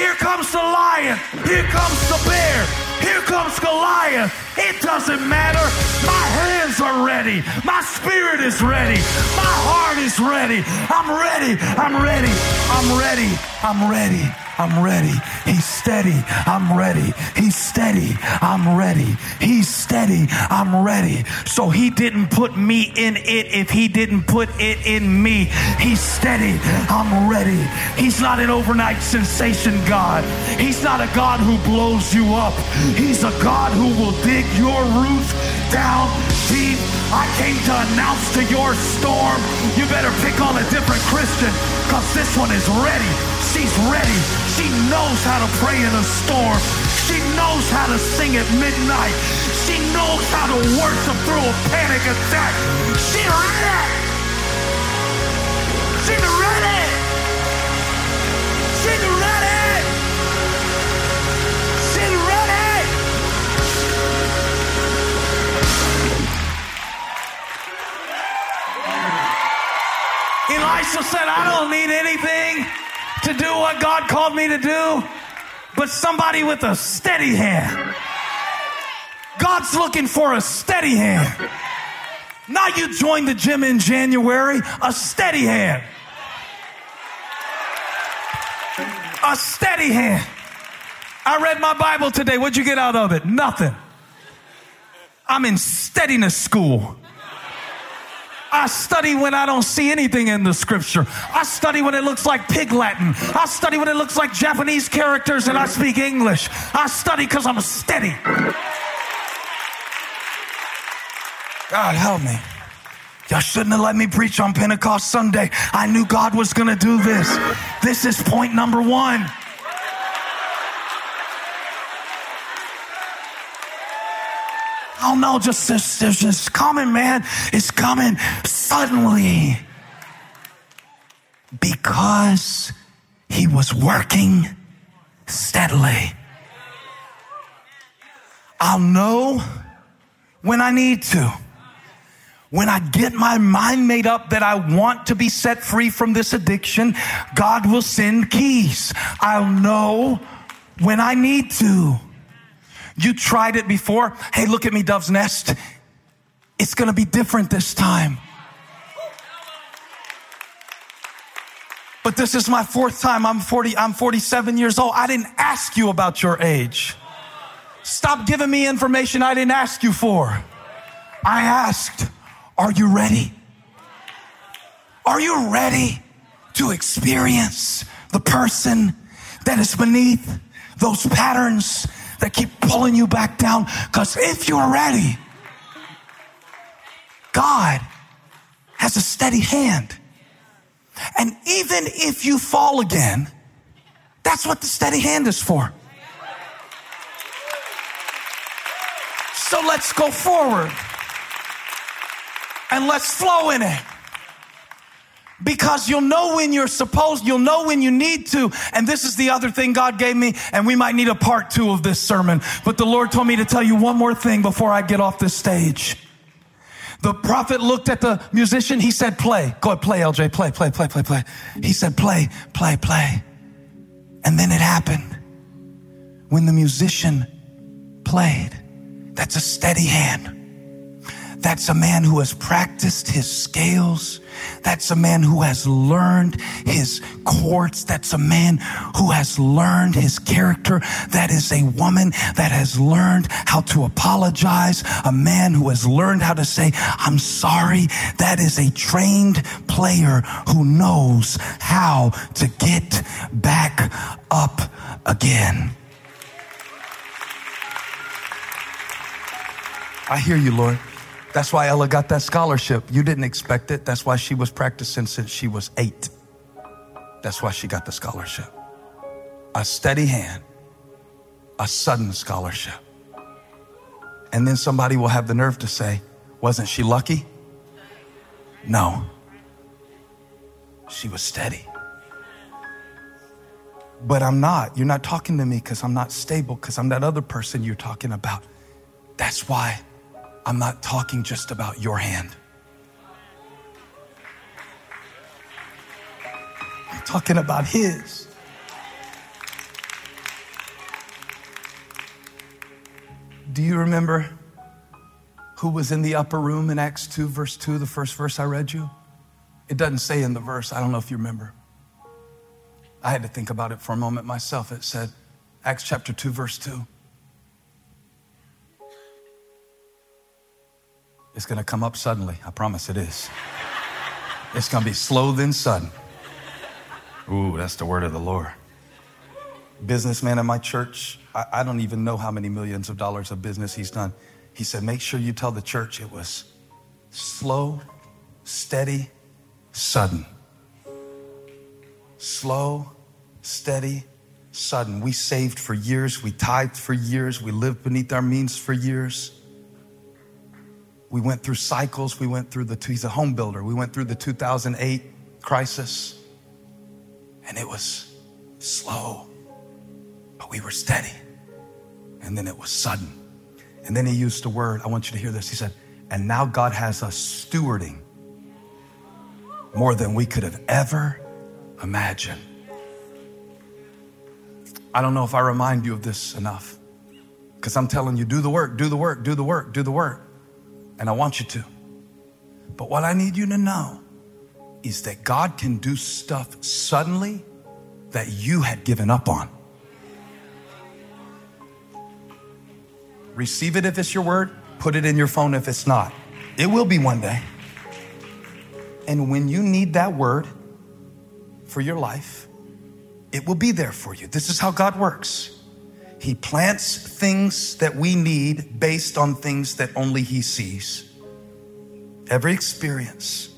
Here comes the lion. Here comes the bear. Here comes Goliath. It doesn't matter. My hands are ready. My spirit is ready. My heart is ready. I'm ready. I'm ready. I'm ready. I'm ready. I'm ready. He's steady. I'm ready. He's steady. I'm ready. He's steady. I'm ready. So he didn't put me in it if he didn't put it in me. He's steady. I'm ready. He's not an overnight sensation God. He's not a God who blows you up. He's a God who will dig your roots down deep. I came to announce to your storm, you better pick on a different Christian because this one is ready. She's ready. She knows how to pray in a storm. She knows how to sing at midnight. She knows how to worship through a panic attack. She ready. She's ready. She's ready. She's ready. Elisha said, I don't need anything to do what God called me to do, but somebody with a steady hand. God's looking for a steady hand. Not you joined the gym in January, a steady hand. A steady hand. I read my Bible today. What'd you get out of it? Nothing. I'm in steadiness school. I study when I don't see anything in the scripture. I study when it looks like pig Latin. I study when it looks like Japanese characters and I speak English. I study because I'm steady. God help me. Y'all shouldn't have let me preach on Pentecost Sunday. I knew God was going to do this. This is point number one. Oh no, just, just, just, just coming, man. It's coming suddenly. Because he was working steadily. I'll know when I need to. When I get my mind made up that I want to be set free from this addiction, God will send keys. I'll know when I need to. You tried it before. Hey, look at me, Dove's Nest. It's going to be different this time. But this is my fourth time. I'm 40, I'm 47 years old. I didn't ask you about your age. Stop giving me information I didn't ask you for. I asked, are you ready? Are you ready to experience the person that is beneath those patterns that keep pulling you back down. Because if you're ready, God has a steady hand. And even if you fall again, that's what the steady hand is for. So let's go forward and let's flow in it because you'll know when you're supposed, you'll know when you need to. And this is the other thing God gave me, and we might need a part two of this sermon. But the Lord told me to tell you one more thing before I get off this stage. The prophet looked at the musician. He said, play. Go ahead, play, LJ. Play, play, play, play, play. He said, play, play, play. And then it happened. When the musician played, that's a steady hand. That's a man who has practiced his scales. That's a man who has learned his chords. That's a man who has learned his character. That is a woman that has learned how to apologize. A man who has learned how to say, I'm sorry. That is a trained player who knows how to get back up again. I hear you, Lord. That's why Ella got that scholarship. You didn't expect it. That's why she was practicing since she was eight. That's why she got the scholarship. A steady hand, a sudden scholarship. And then somebody will have the nerve to say, Wasn't she lucky? No. She was steady. But I'm not. You're not talking to me because I'm not stable, because I'm that other person you're talking about. That's why I'm not talking just about your hand. I'm talking about His. Do you remember who was in the upper room in Acts 2, verse 2, the first verse I read you? It doesn't say in the verse. I don't know if you remember. I had to think about it for a moment myself. It said, Acts chapter 2, verse 2. It's going to come up suddenly. I promise it is. It's going to be slow, then sudden. Ooh, that's the word of the Lord. Businessman in my church, I, I, don't even know how many millions of dollars of business he's done. He said, Make sure you tell the church it was slow, steady, sudden. Slow, steady, sudden. We saved for years, we tithed for years, we lived beneath our means for years. We went through cycles. We went through the, he's a home builder. We went through the 2008 crisis and it was slow, but we were steady. And then it was sudden. And then he used a word. I want you to hear this. He said, and now God has us stewarding more than we could have ever imagined. I don't know if I remind you of this enough because I'm telling you, do the work, do the work, do the work, do the work and I want you to. But what I need you to know is that God can do stuff suddenly that you had given up on. Receive it if it's your word, put it in your phone if it's not. It will be one day. And when you need that word for your life, it will be there for you. This is how God works. He plants things that we need based on things that only He sees. every experience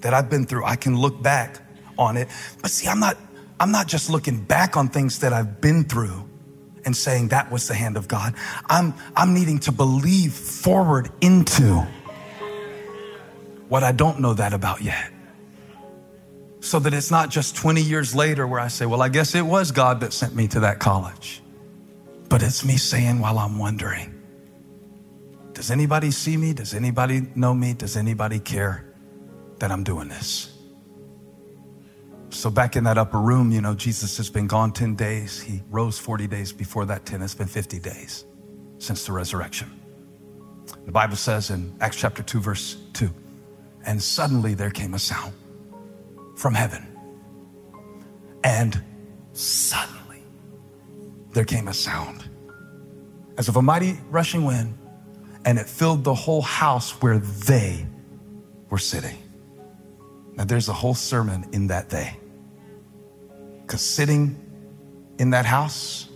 that I've been through, I can look back on it. But see, I'm not, I'm not just looking back on things that I've been through and saying that was the hand of God. I'm, I'm needing to believe forward into what I don't know that about yet. So that it's not just 20 years later where I say, well, I guess it was God that sent me to that college. But it's me saying while I'm wondering, does anybody see me? Does anybody know me? Does anybody care that I'm doing this? So, back in that upper room, you know, Jesus has been gone 10 days. He rose 40 days before that 10. It's been 50 days since the resurrection. The Bible says in Acts chapter 2, verse 2 and suddenly there came a sound from heaven. And suddenly there came a sound as of a mighty rushing wind, and it filled the whole house where they were sitting. Now, there's a whole sermon in that day. Because sitting in that house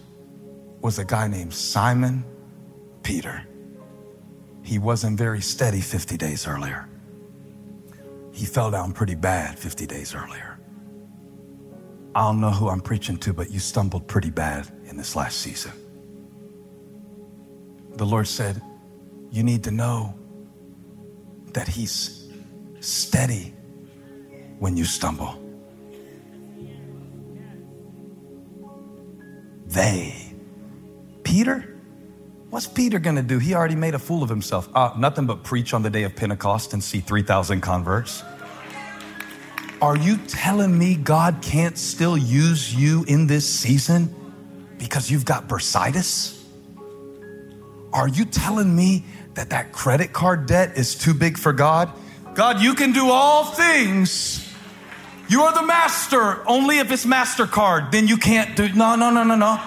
was a guy named Simon Peter. He wasn't very steady 50 days earlier. He fell down pretty bad 50 days earlier. I don't know who I'm preaching to, but you stumbled pretty bad in this last season. The Lord said, You need to know that He's steady when you stumble. They, Peter, what's Peter gonna do? He already made a fool of himself. Uh, nothing but preach on the day of Pentecost and see 3,000 converts. Are you telling me God can't still use you in this season because you've got bursitis? Are you telling me that that credit card debt is too big for God? God, you can do all things. You are the master. Only if it's MasterCard, then you can't do. No, no, no, no, no.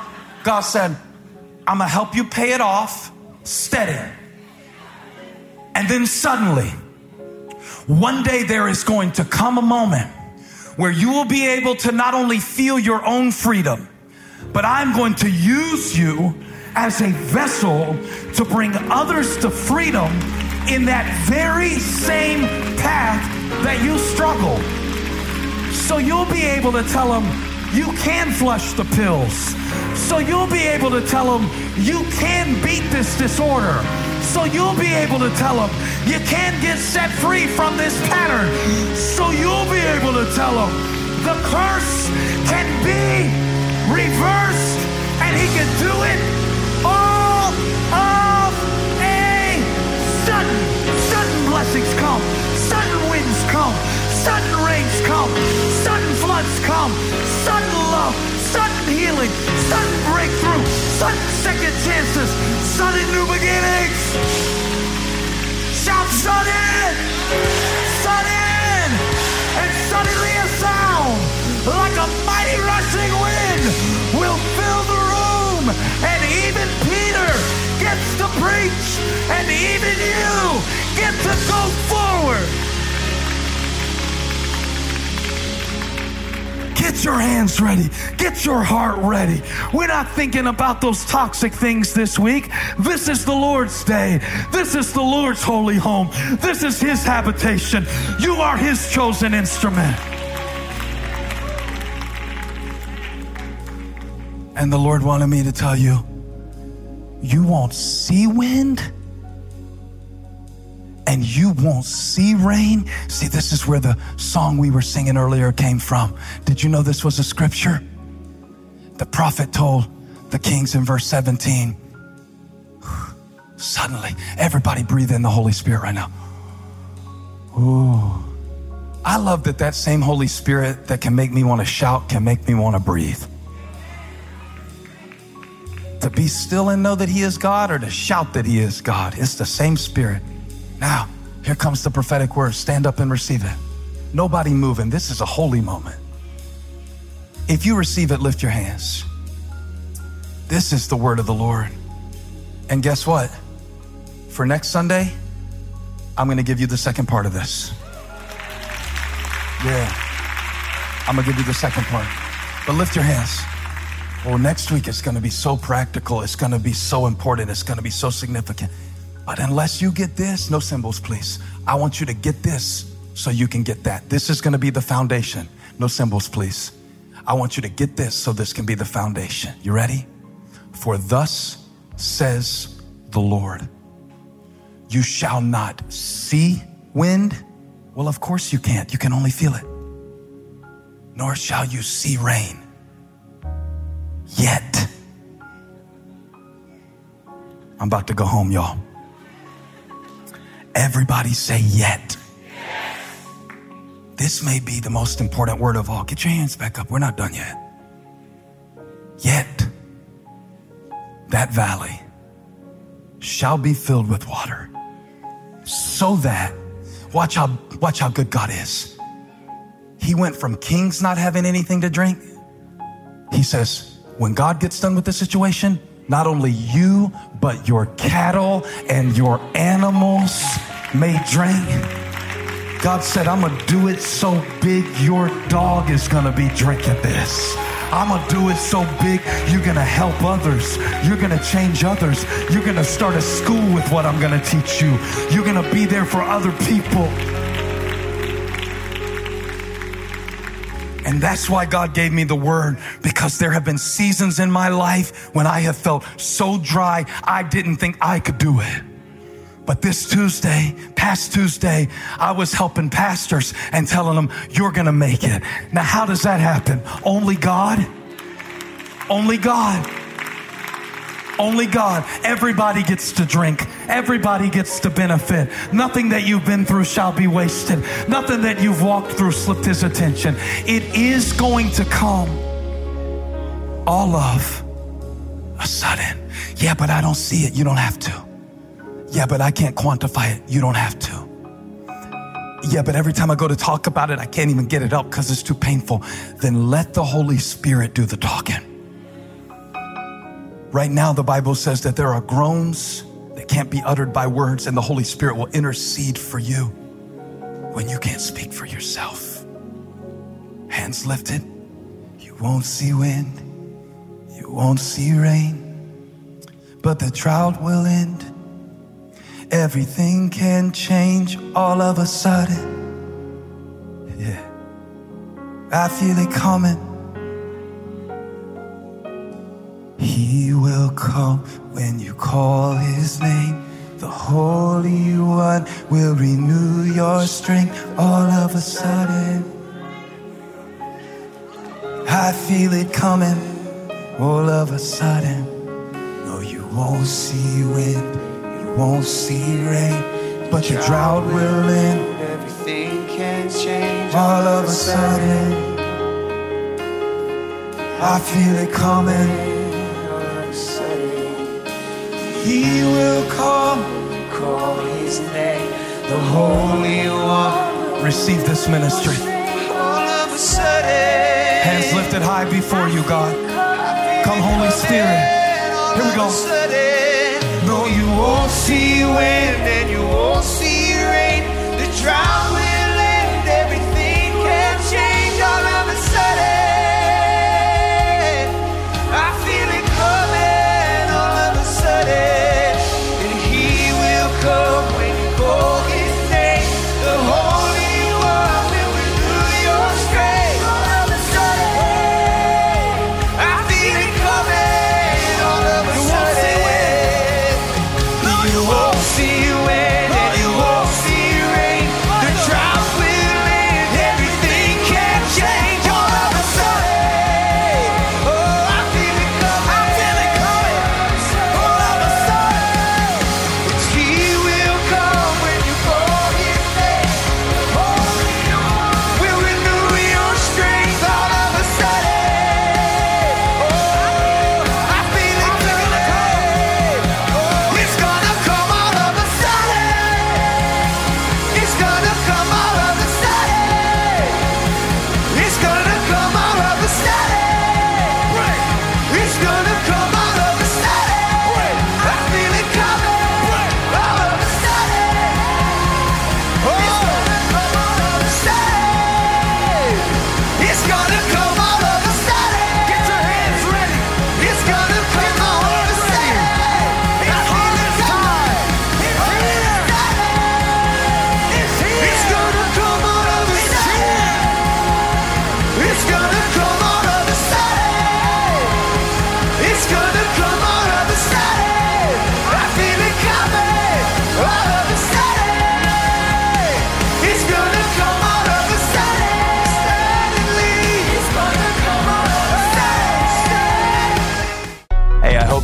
God said, I'm going to help you pay it off steady. And then suddenly, one day there is going to come a moment where you will be able to not only feel your own freedom, but I'm going to use you as a vessel to bring others to freedom in that very same path that you struggle. So you'll be able to tell them you can flush the pills. So you'll be able to tell them you can beat this disorder. So you'll be able to tell them you can get set free from this pattern. So you'll be able to tell them the curse can be reversed and he can do it all of a sudden. Sudden blessings come, sudden winds come, sudden rains come, sudden floods come, sudden love, sudden healing, sudden breakthrough, sudden second chances, sudden new beginnings. Shout sudden, sudden, and suddenly a sound like a mighty rushing wind will fill the room, and even Peter gets to preach, and even you get to go forward. Get your hands ready. Get your heart ready. We're not thinking about those toxic things this week. This is the Lord's day. This is the Lord's holy home. This is His habitation. You are His chosen instrument. And the Lord wanted me to tell you, you won't see wind and you won't see rain. See, this is where the song we were singing earlier came from. Did you know this was a scripture? The prophet told the kings in verse 17. Suddenly, everybody breathe in the Holy Spirit right now. Ooh. I love that that same Holy Spirit that can make me want to shout can make me want to breathe. To be still and know that He is God or to shout that He is God. It's the same Spirit. Now, here comes the prophetic word. Stand up and receive it. Nobody moving. This is a holy moment. If you receive it, lift your hands. This is the word of the Lord. And guess what? For next Sunday, I'm going to give you the second part of this. Yeah. I'm going to give you the second part. But lift your hands. Well, next week it's going to be so practical. It's going to be so important. It's going to be so significant. But unless you get this, no cymbals, please. I want you to get this so you can get that. This is going to be the foundation. No cymbals, please. I want you to get this so this can be the foundation. You ready? For thus says the Lord, you shall not see wind. Well, of course you can't. You can only feel it. Nor shall you see rain. Yet. I'm about to go home, y'all. Everybody say yet. This may be the most important word of all. Get your hands back up. We're not done yet. Yet, that valley shall be filled with water so that, watch how, watch how good God is. He went from kings not having anything to drink. He says, when God gets done with the situation, not only you, but your cattle and your animals may drink. God said, I'm gonna do it so big, your dog is gonna be drinking this. I'm gonna do it so big, you're gonna help others. You're gonna change others. You're gonna start a school with what I'm gonna teach you. You're gonna be there for other people. And that's why God gave me the word because there have been seasons in my life when I have felt so dry, I didn't think I could do it. But this Tuesday, past Tuesday, I was helping pastors and telling them, you're going to make it. Now, how does that happen? Only God? Only God. Only God. Everybody gets to drink. Everybody gets to benefit. Nothing that you've been through shall be wasted. Nothing that you've walked through slipped his attention. It is going to come all of a sudden. Yeah, but I don't see it. You don't have to. Yeah, but I can't quantify it. You don't have to. Yeah, but every time I go to talk about it, I can't even get it up because it's too painful. Then let the Holy Spirit do the talking. Right now, the Bible says that there are groans that can't be uttered by words, and the Holy Spirit will intercede for you when you can't speak for yourself. Hands lifted. You won't see wind, you won't see rain, but the drought will end Everything can change all of a sudden. Yeah. I feel it coming. He will come when you call his name. The Holy One will renew your strength all of a sudden. I feel it coming all of a sudden. No, you won't see wind you won't see rain, but your drought will end. Everything can change all of a sudden. I feel it coming. He will come. Call his name, the Holy One. Receive this ministry. All of a sudden. Hands lifted high before you, God. Come, Holy Spirit. Here we go No, you won't see wind and you won't see rain. The drought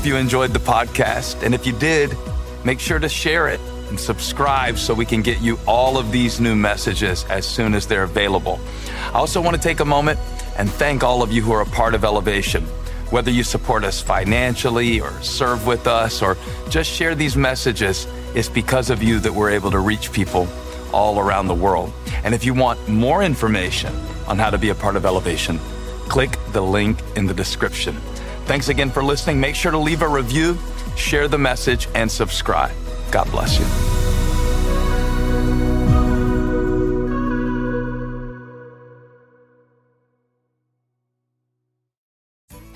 you enjoyed the podcast. And if you did, make sure to share it and subscribe so we can get you all of these new messages as soon as they're available. I also want to take a moment and thank all of you who are a part of Elevation. Whether you support us financially or serve with us or just share these messages, it's because of you that we're able to reach people all around the world. And if you want more information on how to be a part of Elevation, click the link in the description. Thanks again for listening. Make sure to leave a review, share the message, and subscribe. God bless you.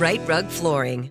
Rite Rug Flooring.